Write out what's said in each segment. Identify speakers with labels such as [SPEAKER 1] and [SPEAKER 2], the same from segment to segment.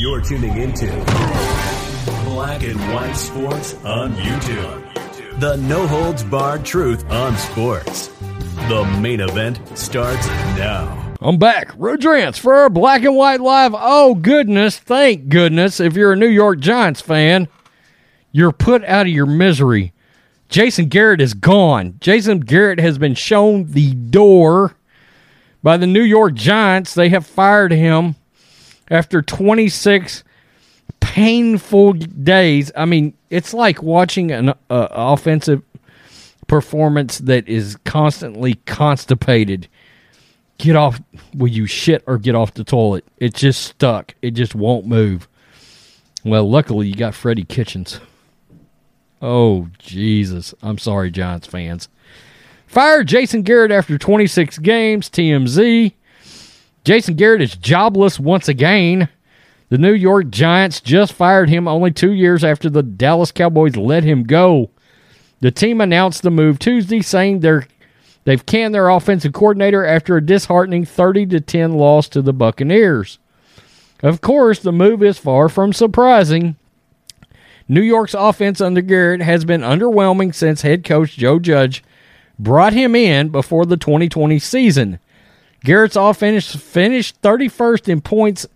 [SPEAKER 1] You're tuning into Black and White Sports on YouTube. The no holds barred truth on sports. The main event starts now.
[SPEAKER 2] I'm back. Rodrance for our Black and White Live. Oh, goodness. Thank goodness. If you're a New York Giants fan, you're put out of your misery. Jason Garrett is gone. Jason Garrett has been shown the door by the New York Giants. They have fired him after 26 painful days. I mean, it's like watching an uh, offensive performance that is constantly constipated. Get off, will you shit or get off the toilet? It's just stuck. It just won't move. Well, luckily you got Freddie Kitchens. Oh, Jesus. I'm sorry, Giants fans. Fired Jason Garrett after 26 games, TMZ. Jason Garrett is jobless once again. The New York Giants just fired him only two years after the Dallas Cowboys let him go. The team announced the move Tuesday, saying they're they've canned their offensive coordinator after a disheartening 30 to 10 loss to the Buccaneers. Of course, the move is far from surprising. New York's offense under Garrett has been underwhelming since head coach Joe Judge brought him in before the 2020 season. Garrett's offense finished 31st in points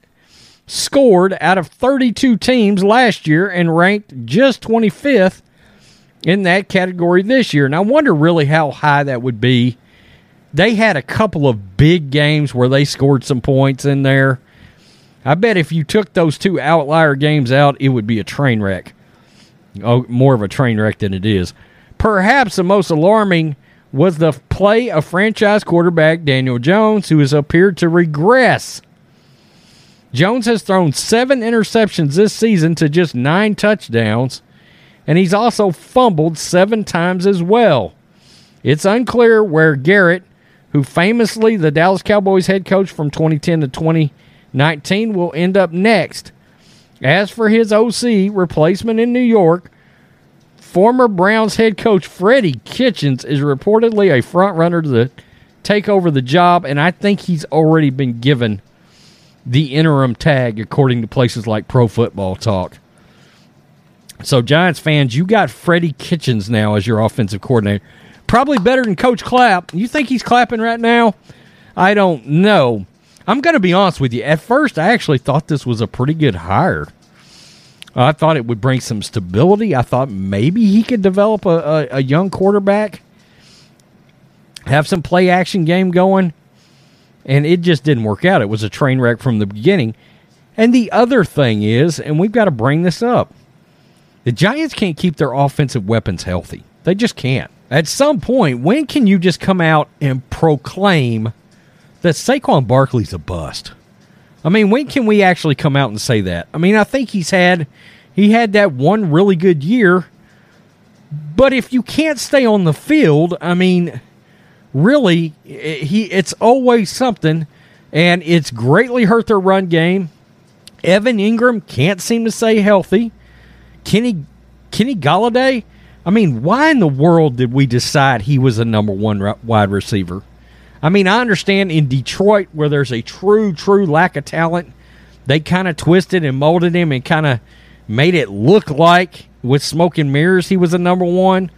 [SPEAKER 2] scored out of 32 teams last year and ranked just 25th in that category this year. And I wonder really how high that would be. They had a couple of big games where they scored some points in there. I bet if you took those two outlier games out, it would be a train wreck. Oh, more of a train wreck than it is. Perhaps the most alarming was the play of franchise quarterback Daniel Jones, who has appeared to regress. Jones has thrown seven interceptions this season to just nine touchdowns, and he's also fumbled seven times as well. It's unclear where Garrett, who famously the Dallas Cowboys head coach from 2010 to 2019, will end up next. As for his OC replacement in New York, former Browns head coach Freddie Kitchens is reportedly a frontrunner to take over the job, and I think he's already been given the interim tag, according to places like Pro Football Talk. So, Giants fans, you got Freddie Kitchens now as your offensive coordinator. Probably better than Coach Clapp. You think he's clapping right now? I don't know. I'm going to be honest with you. At first, I actually thought this was a pretty good hire. I thought it would bring some stability. I thought maybe he could develop a, a, a young quarterback, have some play action game going, and it just didn't work out. It was a train wreck from the beginning. And the other thing is, and we've got to bring this up, the Giants can't keep their offensive weapons healthy. They just can't. At some point, when can you just come out and proclaim that Saquon Barkley's a bust? I mean, when can we actually come out and say that? I mean, I think he's had he had that one really good year, but if you can't stay on the field, I mean, really, eh, he it's always something, and it's greatly hurt their run game. Evan Engram can't seem to stay healthy. Kenny Kenny Golladay. I mean, why in the world did we decide he was a number one wide receiver? I mean, I understand in Detroit where there's a true, true lack of talent, they kind of twisted and molded him and kind of made it look like with smoke and mirrors he was a number one,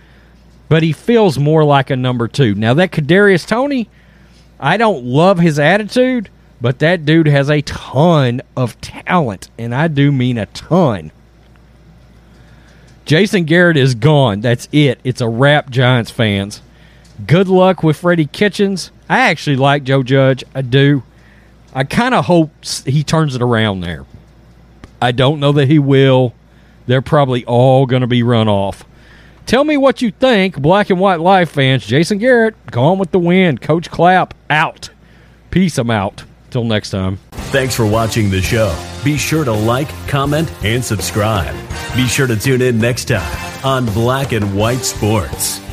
[SPEAKER 2] but he feels more like a number two. Now that Kadarius Toney, I don't love his attitude, but that dude has a ton of talent, and I do mean a ton. Jason Garrett is gone. That's it. It's a wrap, Giants fans. Good luck with Freddie Kitchens. I actually like Joe Judge. I do. I kind of hope he turns it around there. I don't know that he will. They're probably all going to be run off. Tell me what you think, Black and White Live fans. Jason Garrett, gone with the wind. Coach Clapp, out. Peace, I'm out. Till next time.
[SPEAKER 1] Thanks for watching the show. Be sure to like, comment, and subscribe. Be sure to tune in next time on Black and White Sports.